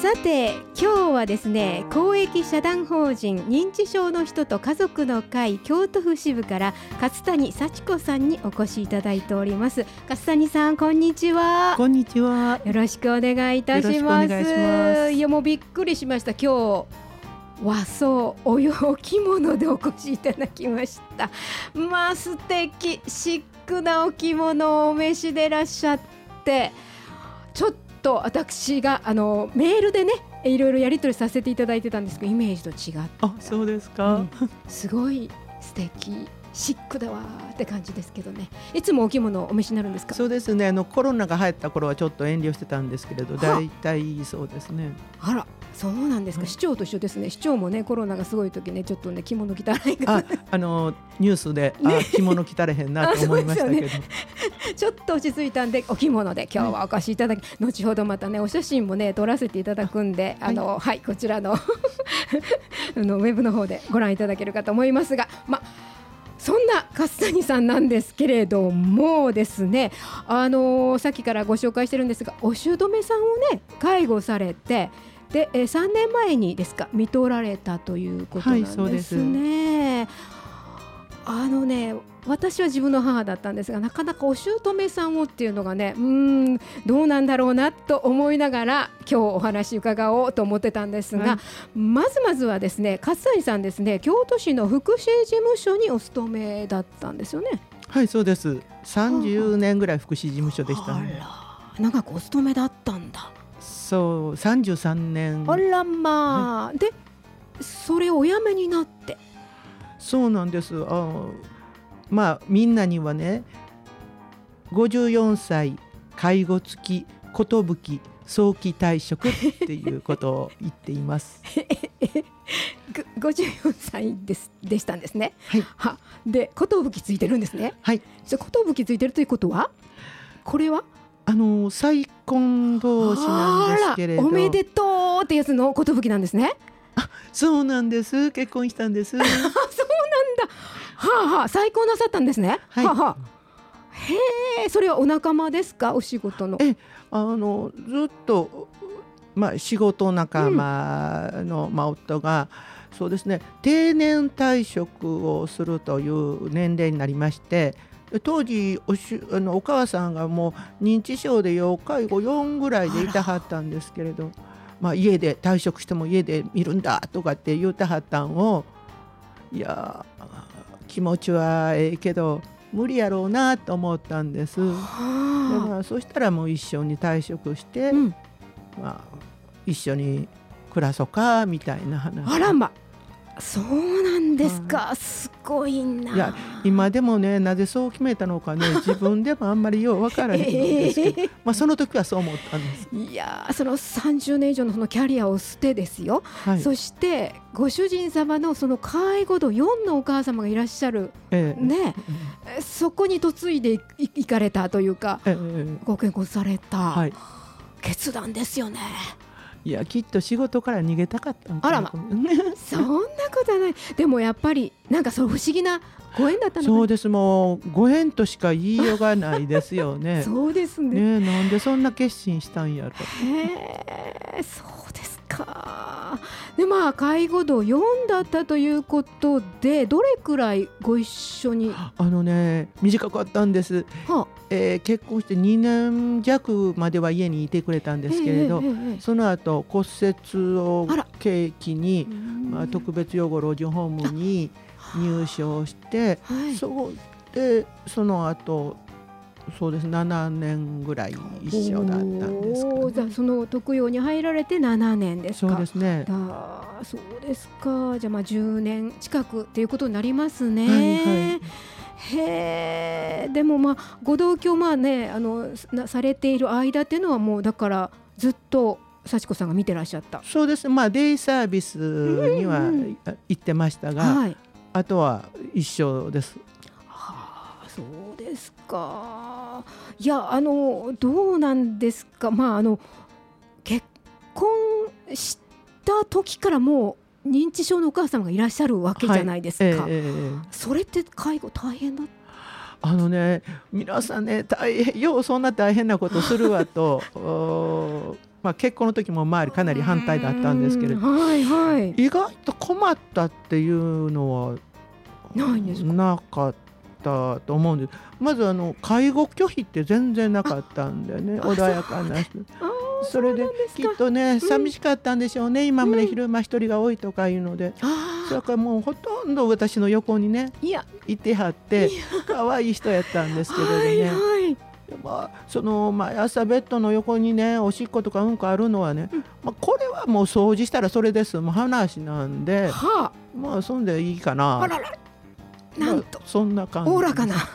さて今日はですね公益社団法人認知症の人と家族の会京都府支部から勝谷幸子さんにお越しいただいております。勝谷さんこんにちは。こんにちは。よろしくお願いいたします。いやもうびっくりしました。今日和装お洋着物でお越しいただきました。まあ素敵。シックなお着物をお召しでいらっしゃって。ちょっと私があのメールでねいろいろやり取りさせていただいてたんですけどイメージと違って。あそうですか、うん、すごい素敵。シックだわって感じですけどね。いつもお着物お召しになるんですか？そうですね。あのコロナが入った頃はちょっと遠慮してたんですけれど大体そうですね。あらそうなんですか、市長と一緒ですね。市長もねコロナがすごい時ねちょっとね着物着たらいああのニュースで、ね、あ着物着たれへんなと思いましたけど。ね、ちょっと落ち着いたんでお着物で今日はお越しいただき、後ほどまたねお写真もね撮らせていただくんであの、はい、はい、こちらの あのウェブの方でご覧いただけるかと思いますがまそんな勝谷さんなんですけれどもですね、あのー、さっきからご紹介してるんですがお姑さんをね介護されてで、えー、3年前にですか見取られたということなんですね。はい、あのね私は自分の母だったんですがなかなかお姑さんをっていうのがねうんどうなんだろうなと思いながら今日お話伺おうと思ってたんですが、はい、まずまずはですね勝谷さんですね京都市の福祉事務所にお勤めだったんですよね。はいそうです30年ぐらい福祉事務所でしたね。長くお勤めだったんだ。そう33年あらまあ、でそれをお辞めになってそうなんですあまあみんなにはね54歳介護付き寿早期退職っていうことを言っています。54歳ですでしたんですね。はい。はで寿ついてるんですね。はい。じゃ寿ついてるということはこれは？あの再婚同士なんですけれど。おめでとうってやつの寿なんですね。あそうなんです。結婚したんです。そうなんだ。はあはあ再婚なさったんですね、はい、はあ、はあ、へえそれはお仲間ですか？お仕事の。えあのずっとまあ仕事仲間の、うん、まあ夫がそうですね定年退職をするという年齢になりまして当時おしあのお母さんがもう認知症で要介護4ぐらいでいたはったんですけれど、まあ、家で退職しても家で見るんだとかって言うたはったんをいや気持ちはええけど無理やろうなと思ったんです。でまあ、そしたらもう一緒に退職して、うん、まあ、一緒に暮らそうかみたいな話。あらまそうなんですか、すごいな。いや今でもねなぜそう決めたのかね 自分でもあんまりよう分からへんですけど、えー、まあその時はそう思ったんです。いやその30年以上のそのキャリアを捨てですよ、はい、そしてご主人様のその介護度4のお母様がいらっしゃる、えー、ね、うん、そこに嫁いでいかれたというか、えー、ご結婚された、はい、決断ですよね。いやきっと仕事から逃げたかったあらま。そんなことない。でもやっぱりなんかそう不思議なご縁だったのそうです。もうご縁としか言いようがないですよね。そうですね。ねなんでそんな決心したんやとへえそうですかでまあ介護度4だったということでどれくらいご一緒に？あのね短かったんです、はあ。えー、結婚して2年弱までは家にいてくれたんですけれど、えーえー、その後骨折を契機に、まあ、特別養護老人ホームに入所して、はい、そでその後そうです。7年ぐらい一緒だったんですか、ね、その特養に入られて7年ですそうですね。あそうですか。じゃあまあ10年近くっていうことになりますね。はいはい。へえでもまあご同居まあねあのなされている間っていうのはもうだからずっと幸子さんが見てらっしゃった。そうです。まあデイサービスには行ってましたが、はい、あとは一緒です。ですか？いやあのどうなんですか？まああの結婚した時からもう認知症のお母様がいらっしゃるわけじゃないですか、はいえー、それって介護大変だあのね皆さんね大変ようそんな大変なことするわと まあ、結婚の時も周りかなり反対だったんですけれど。はいはい。意外と困ったっていうのはないんですか？なかったと思うんです。まずあの介護拒否って全然なかったんでね。あ穏やかな人。それできっとねん寂しかったんでしょうね、今までうん昼間一人が多いとかいうので、あだからもうほとんど私の横にねーいてはって可愛い人やったんですけれどはいね、はい。でまあ、その毎朝ベッドの横にねおしっことかうんこあるのはね、うん。まあ、これはもう掃除したらそれです。もう話なんで。はまあそんでいいかあななんと。まあそんな感じ。おおらかな。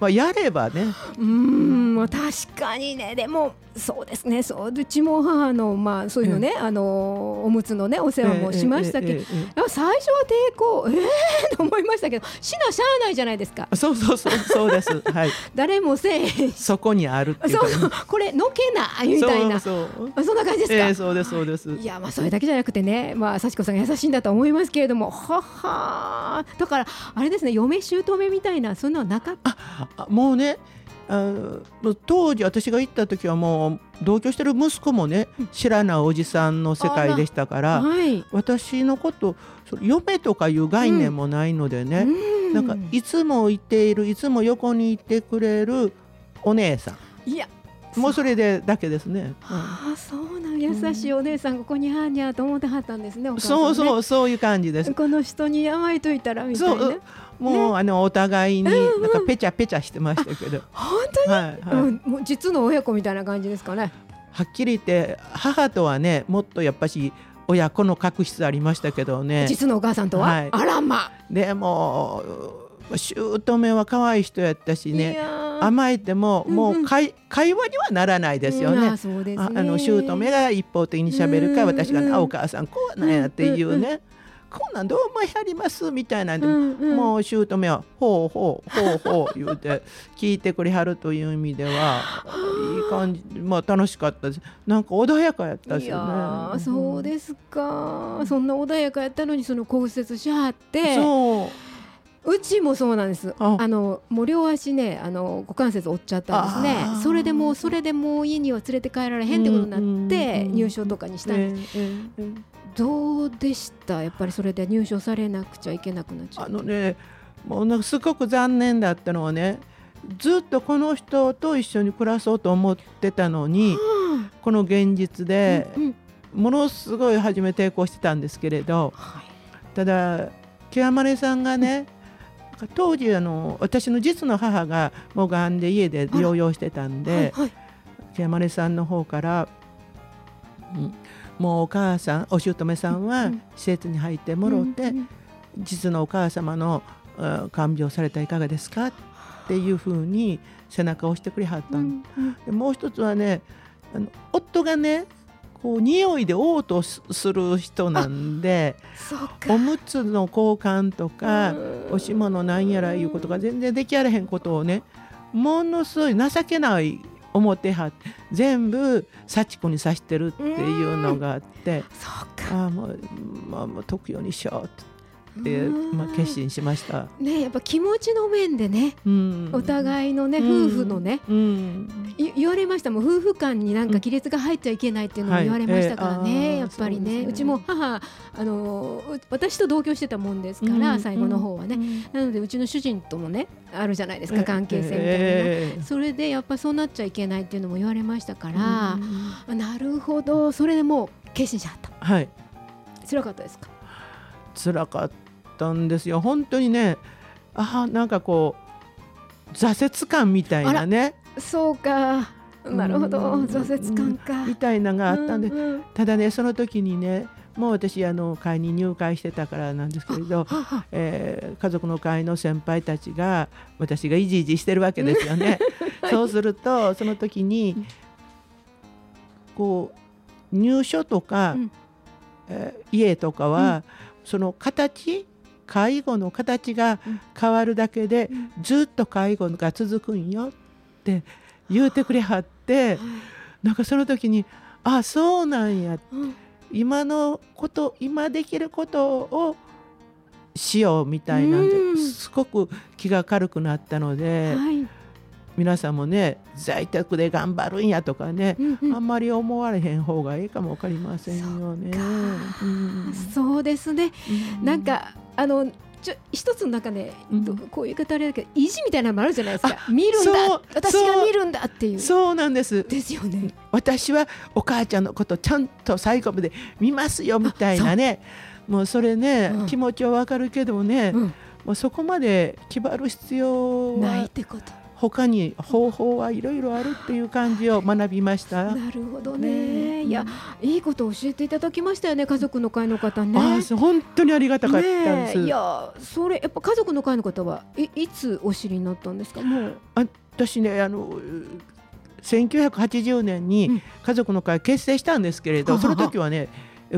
まあ、やればね。うーんまあ確かにね。でもそうですね。そううちも母のまあそういうのね、あのおむつのねお世話もしましたけど、最初は抵抗ええー、と思いましたけどしなしゃあないじゃないですか。そうそうそうそうです。はい。誰もせえへんし。そこにあるっていうかね。そうこれのけなみたいな。そうそう。あそんな感じですか、ええそうですそうです。いやまあそれだけじゃなくてねまあ幸子さんが優しいんだと思いますけれどもははだからあれですね嫁姑みたいなそんなのなかった。あもうねあの当時私が行った時はもう同居してる息子もね知らないおじさんの世界でしたからはい、私のことそれ嫁とかいう概念もないのでね、うん。なんかいつもいているいつも横にいてくれるお姉さいやんもうそれでだけですね。うんああそうなん優しいお姉さんここにはんにゃと思ってはったんですねそうそうそういう感じです。この人に甘えといたらみたいなもう、あのお互いになんかペチャペチャしてましたけど、本はい当に、はい、うん、もう実の親子みたいな感じですかね。はっきり言って母とはねもっとやっぱし親子の確執ありましたけどね。実のお母さんとは、はい。あらま。でも姑は可愛い人やったしいね甘えてももう会,、会話にはならないですよね。ああの姑が一方的にしゃべるかうん私が、お母さんこうなんやっていうね、うんこんなんどう思いはりますみたいなんで、うんうん。もう姑はほうほうほうほう言うて 聞いてくれはるという意味ではいい感じまあ楽しかったです。なんか穏やかやったですよーね。そうですか。そんな穏やかやったのにその骨折しはって。そううちもそうなんです。あ。あのもう両足ねあの股関節折っちゃったんですあねー。それでもうそれでもう家には連れて帰られへんってことになってうん入所とかにしたんです、どうでした？やっぱりそれで入所されなくちゃいけなくなっちゃあうのねもうなんかすごく残念だったのはねずっとこの人と一緒に暮らそうと思ってたのにうんこの現実でものすごい初め抵抗してたんですけれどはい。ただケアマネさんがね当時あの私の実の母がもうがんで家で療養してたんではいケアマネさんの方から、うんもうお母さんお姑さんうはん。施設に入ってもろて、うんうん。実のお母様のあ看病されたらいかがですかっていうふうに背中を押してくれはったんうん。でもう一つはねあの夫がねこう匂いで嘔吐すする人なんでおむつの交換とかうん。おしものなんやらいうことが全然できやれへんことをねものすごい情けない思っては全部幸子にさしてるっていうのがあってああもう,、まあ、もう解くようにしようって、うんまあ、決心しました。ねやっぱ気持ちの面でねうん。お互いのねうん。夫婦のね言われましたもん。夫婦間になんか亀裂が入っちゃいけないっていうのもはい。言われましたからね、やっぱりね。そうちも母あのう私と同居してたもんですから、最後の方はね、なのでうちの主人ともねあるじゃないですか関係性みたいな、ええそれでやっぱそうなっちゃいけないっていうのも言われましたからなるほど。それでもう決心しはった。はい。辛かったですか？辛かったんですよ。本当にねあーなんかこう挫折感みたいなね。そうか。なるほど。うん。挫折感か。みたいなのがあったんで、うんうん。ただねその時にねもう私あの会に入会してたからなんですけれど、えー家族の会の先輩たちが私がいじいじしてるわけですよね。そうするとその時にうんこう入所とか、うん。えー家とかは、その形介護の形が変わるだけで、うん。ずっと介護が続くんよって言うてくれはってなんかその時にあそうなんや。うん。今のこと今できることをしようみたいなんでうん。すごく気が軽くなったので、はい。皆さんもね在宅で頑張るんやとかね、うんうん。あんまり思われへん方がいいかもわかりませんよね。うん。そうですね。なんかあのちょ一つの中で、うんどこういう言い方あれだけど意地みたいなのもあるじゃないですか。見るんだ私が見るんだっていう。そうなんですですよね。私はお母ちゃんのことちゃんと最後まで見ますよみたいなねもうそれね、うん気持ちはわかるけどもね、うんもうそこまで気張る必要ないっはてこと。他に方法はいろいろあるっていう感じを学びました。なるほどねね。いやいいことを教えていただきましたよね家族の会の方ね。本当にありがたかったんねです。えいやそれやっぱ家族の会の方はいいつお知りになったんですか？もう。私ねあの1980年にうん家族の会結成したんですけれど、はははその時はね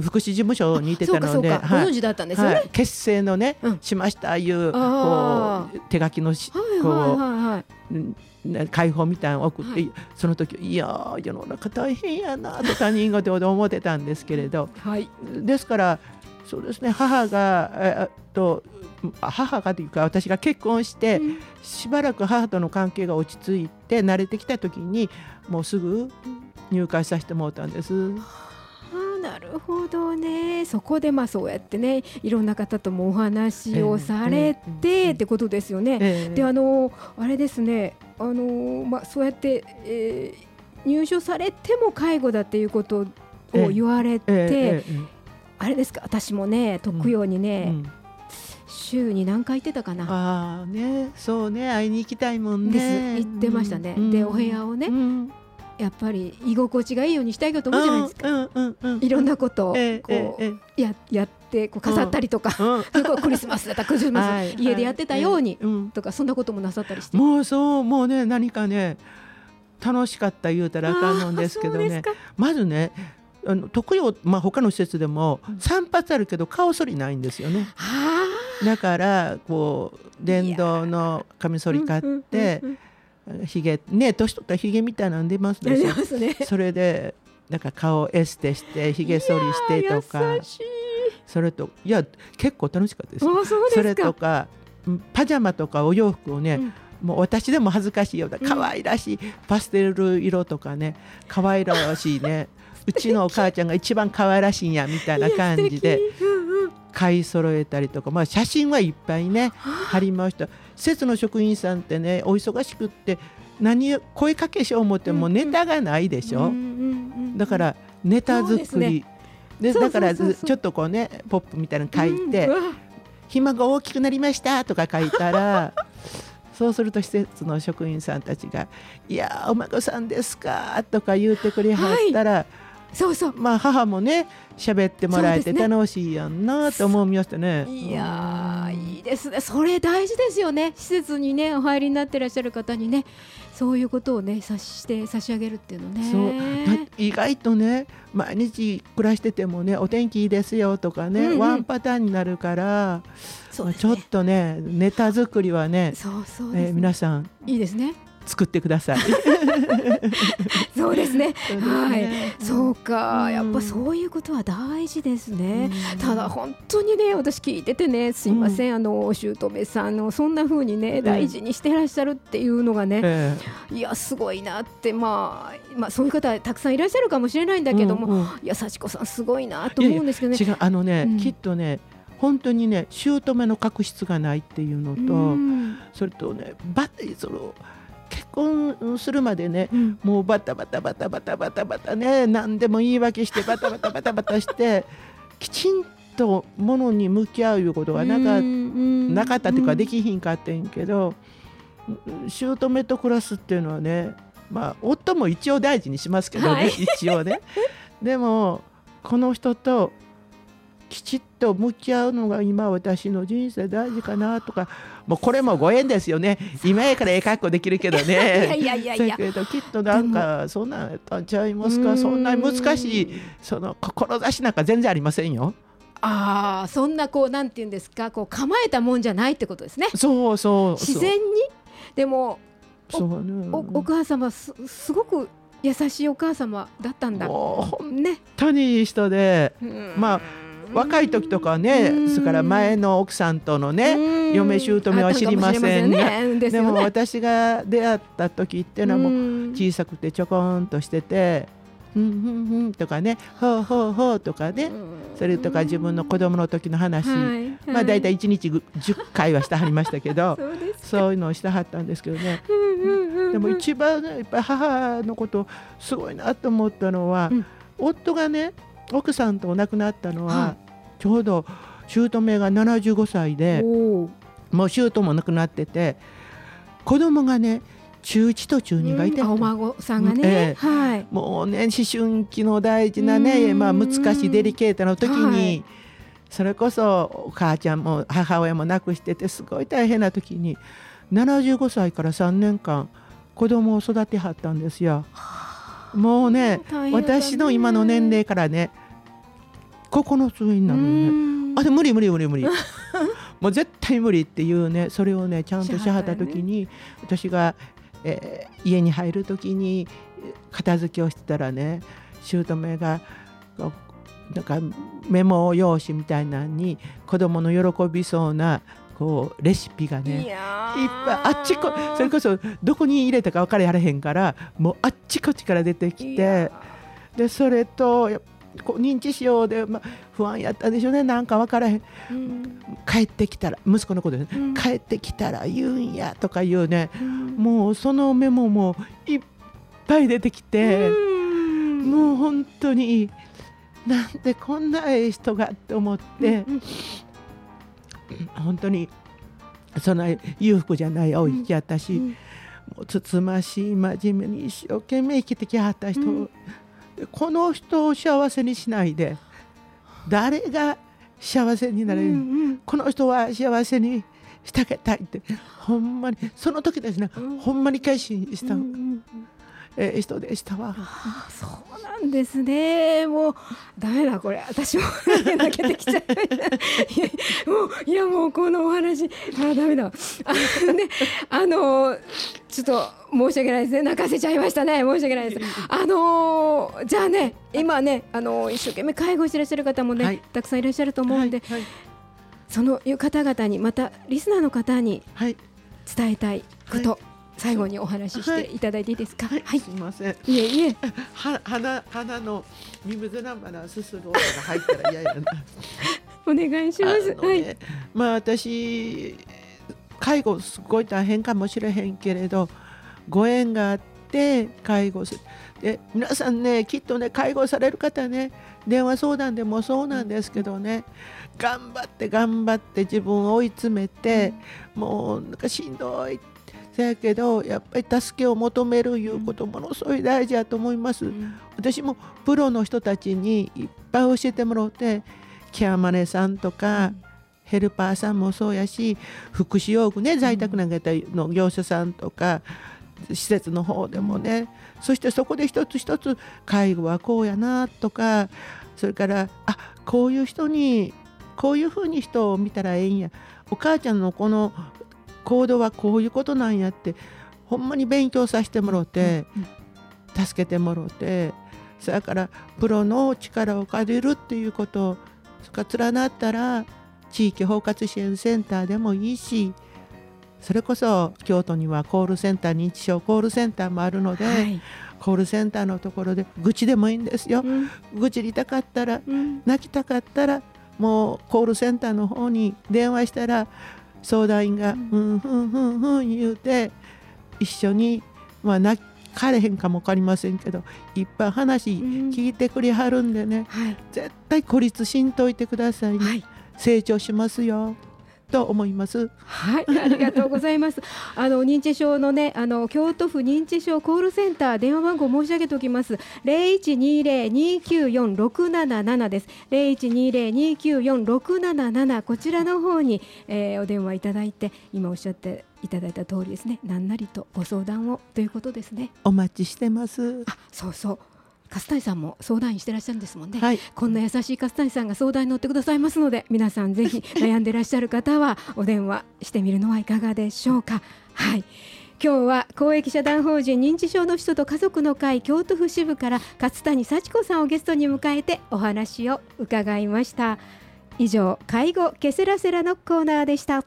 福祉事務所にいてたのではいご存知だったんですよね。はい、結成のね、うんしましたいうこあう手書きのしはいはいはいはい。う解放みたいなのを送って、はその時いやー世の中大変やなと他人事で思ってたんですけれどはい。ですからそうですね母がえっと母がというか私が結婚して、うんしばらく母との関係が落ち着いて慣れてきた時にもうすぐ入会させてもらったんです。るほどね。そこでまあそうやってねいろんな方ともお話をされてってことですよね。ええであのあれですねあのまあそうやって、えー入所されても介護だっていうことを言われて、あれですか私もね特養にええね、うん。週に何回行ってたかな。ああねそうね会いに行きたいもんです。ね。言ってましたね、うん。でお部屋をね、うんやっぱり居心地がいいようにしたいかと思うじゃないですか、いろんなことをええこう、ええややってこう飾ったりとか、クリスマスだったらクリスマス、はい家でやってたように、うん。とかそんなこともなさったりして。もうそうもうね何かね楽しかった言うたらあかんのんですけどね。まずねあの特養まあ他の施設でもうん。散髪あるけど顔剃りないんですよね。あだからこう電動のカミソーリ買ってひげね年取ったらひげみたいなの出ますでしょ？ますね。それでなんか顔エステしてひげ剃りしてとか。それといや結構楽しかったですあそうですか。それとかうんパジャマとかお洋服をね、うん。もう私でも恥ずかしいような可愛らしいパステル色とかね可愛らしいね。うちのお母ちゃんが一番可愛らしいんやみたいな感じで買い揃えたりとか、まあ、写真はいっぱいね貼りました施設の職員さんってねお忙しくって何を声かけしよう思ってもネタがないでしょ、うんうんうんだからネタ作り。でだからずちょっとこうねポップみたいなの書いてうんうわ「ひまが大きくなりました」とか書いたら そうすると施設の職員さんたちが「いやーお孫さんですか」とか言ってくれはったら、そうそう。まあ母もね喋ってもらえて楽しいやんなと思いましたね。いやうんー。いいですねそれ大事ですよね施設にねお入りになってらっしゃる方にねそういうことをね差しして差し上げるっていうのね。意外とね毎日暮らしててもねお天気いいですよとかね、うんうんワンパターンになるから、そうですちょっね。とねネタ作りはね、そうそうえー。皆さんいいですね。作ってください。そうですね。はいね。そうか、うんやっぱそういうことは大事ですね。うんただ本当にね私聞いててねすいません、あのお姑さんのそんな風にね大事にしてらっしゃるっていうのがね、えいやすごいなってまあまあそういう方たくさんいらっしゃるかもしれないんだえけども、うんうんいや幸子さんすごいなと思うんですけどね。違うあのね、うんきっとね本当にね姑の確執がないっていうのと、うんそれとねばその結婚するまでねうん。もうバタバタバタバタバタバタね何でも言い訳してバタバタバタバタして きちんとものに向き合ういうことがなか,、うん。なかったっていうかできひんかってんけど姑と暮らすっていうのはねまあ夫も一応大事にしますけどね、はい。一応ね。でもこの人ときちっと向き合うのが今私の人生大事かなとかもうこれもご縁ですよね。今やからええ格好できるけど いやね。いやいや。いやだけどきっとなんかそんなんやったんちゃいますうん。かそんなに難しいその志なんか全然ありませんよ。ああそんなこうなんて言うんですか？こう構えたもんじゃないってことですね。そうそう自然に？でもそうね。おお母様すすごく優しいお母様だったんだ。もう本ね、当にいい人で。うん。まあ若い時とかはねうん。それから前の奥さんとのね嫁姑は知りませんが、ね、でも私が出会った時っていうのはもう小さくてちょこんとしてて。うんうんうんとかね、ほうほうほうとかね、それとか自分の子供の時の話、はい。まあ大体1日10回はしてはりましたけど そういうのをしてはったんですけどね、でも一番やっぱり母のことすごいなと思ったのは、うん、夫がね奥さんとお亡くなったのは、はい、ちょうど姑が75歳でもう姑も亡くなってて子供がね中1と中2がいて、お孫さんがね、えー、はい、もうね思春期の大事なね、まあ、難しいデリケートの時に、はい、それこそお母ちゃんも母親も亡くしててすごい大変な時に75歳から3年間子供を育てはったんですよ。もうね、ね、私の今の年齢からね9つ上になるね。あで無理無理無理無理。もう絶対無理っていうねそれをねちゃんとしはった時に、ね、私がえー、家に入る時に片付けをしてたらね姑がなんかメモ用紙みたいなのに子供の喜びそうなこうレシピがねいっぱいあっちこそれこそどこに入れたか分からへんからもうあっちこっちから出てきてでそれとこう認知症で、まあ、不安やったでしょうね。なんか分からへん、うん、帰ってきたら息子のことですね、うん、帰ってきたら言うんやとかいうね、うん、もうそのメモもいっぱい出てきて、もう本当になんでこんなええ人がって思って、本当にその裕福じゃないおいきやったし、もうつつましい真面目に一生懸命生きてきはった人、この人を幸せにしないで誰が幸せになれる、うんうん、この人は幸せにしてあげたいってほんまにその時ですね、うん、ほんまに決心した、うんうんえー、人でしたわ。あそうなんですね。もうダメだこれ私も 泣けてきちゃう。もういやもうこのお話あダメだ。あのねあのちょっと申し訳ないですね泣かせちゃいましたね申し訳ないです。あのじゃあね今ねあの一生懸命介護していらっしゃる方もね、はい、たくさんいらっしゃると思うんで、はいはい、そのいう方々にまたリスナーの方に伝えたいこと。最後にお話ししていただいていいですか？はい、はい、すみません。いえいえ。は花花のミムズナンバラすする音が入ったら嫌やな。お願いします。ね、はい。まあ私介護すごい大変かもしれへんけれど、ご縁があって介護する。で皆さんねきっとね介護される方ね電話相談でもそうなんですけどね。頑張って頑張って自分を追い詰めて、もうなんかしんどいせやけどやっぱり助けを求めるいうことものすごい大事やと思います、うん、私もプロの人たちにいっぱい教えてもらってケアマネさんとか、うん、ヘルパーさんもそうやし福祉用具ね在宅投げたの業者さんとか施設の方でもね、そしてそこで一つ一つ介護はこうやなとかそれからあこういう人にこういうふうに人を見たらええんや。お母ちゃんのこの行動はこういうことなんやってほんまに勉強させてもろて、助けてもろてそれからプロの力を借りるっていうことそれから連なったら地域包括支援センターでもいいしそれこそ京都にはコールセンター認知症コールセンターもあるので、はい、コールセンターのところで愚痴でもいいんですよ。うん、愚痴りたかったら、うん、泣きたかったらもうコールセンターの方に電話したら相談員が「うん。ふんふんふん」言うて一緒にまあ泣かれへんかも分かりませんけどいっぱい話聞いてくれはるんでね、うんはい、絶対孤立しんといてくださいね、はい、成長しますよ。と思います。はい、ありがとうございます。あの認知症のね、あの京都府認知症コールセンター電話番号申し上げておきます。零一二零二九四六七七です。零一二零二九四六七七こちらの方に、えー、お電話いただいて今おっしゃっていただいた通りですね。何なりとご相談をということですね。お待ちしてます。あ、そうそう。粕谷さんも相談員してらっしゃるんですもんね、はい、こんな優しい粕谷さんが相談に乗ってくださいますので皆さんぜひ悩んでらっしゃる方はお電話してみるのはいかがでしょうか。はい。今日は公益社団法人認知症の人と家族の会京都府支部から勝谷幸子さんをゲストに迎えてお話を伺いました。以上介護ケセラセラのコーナーでした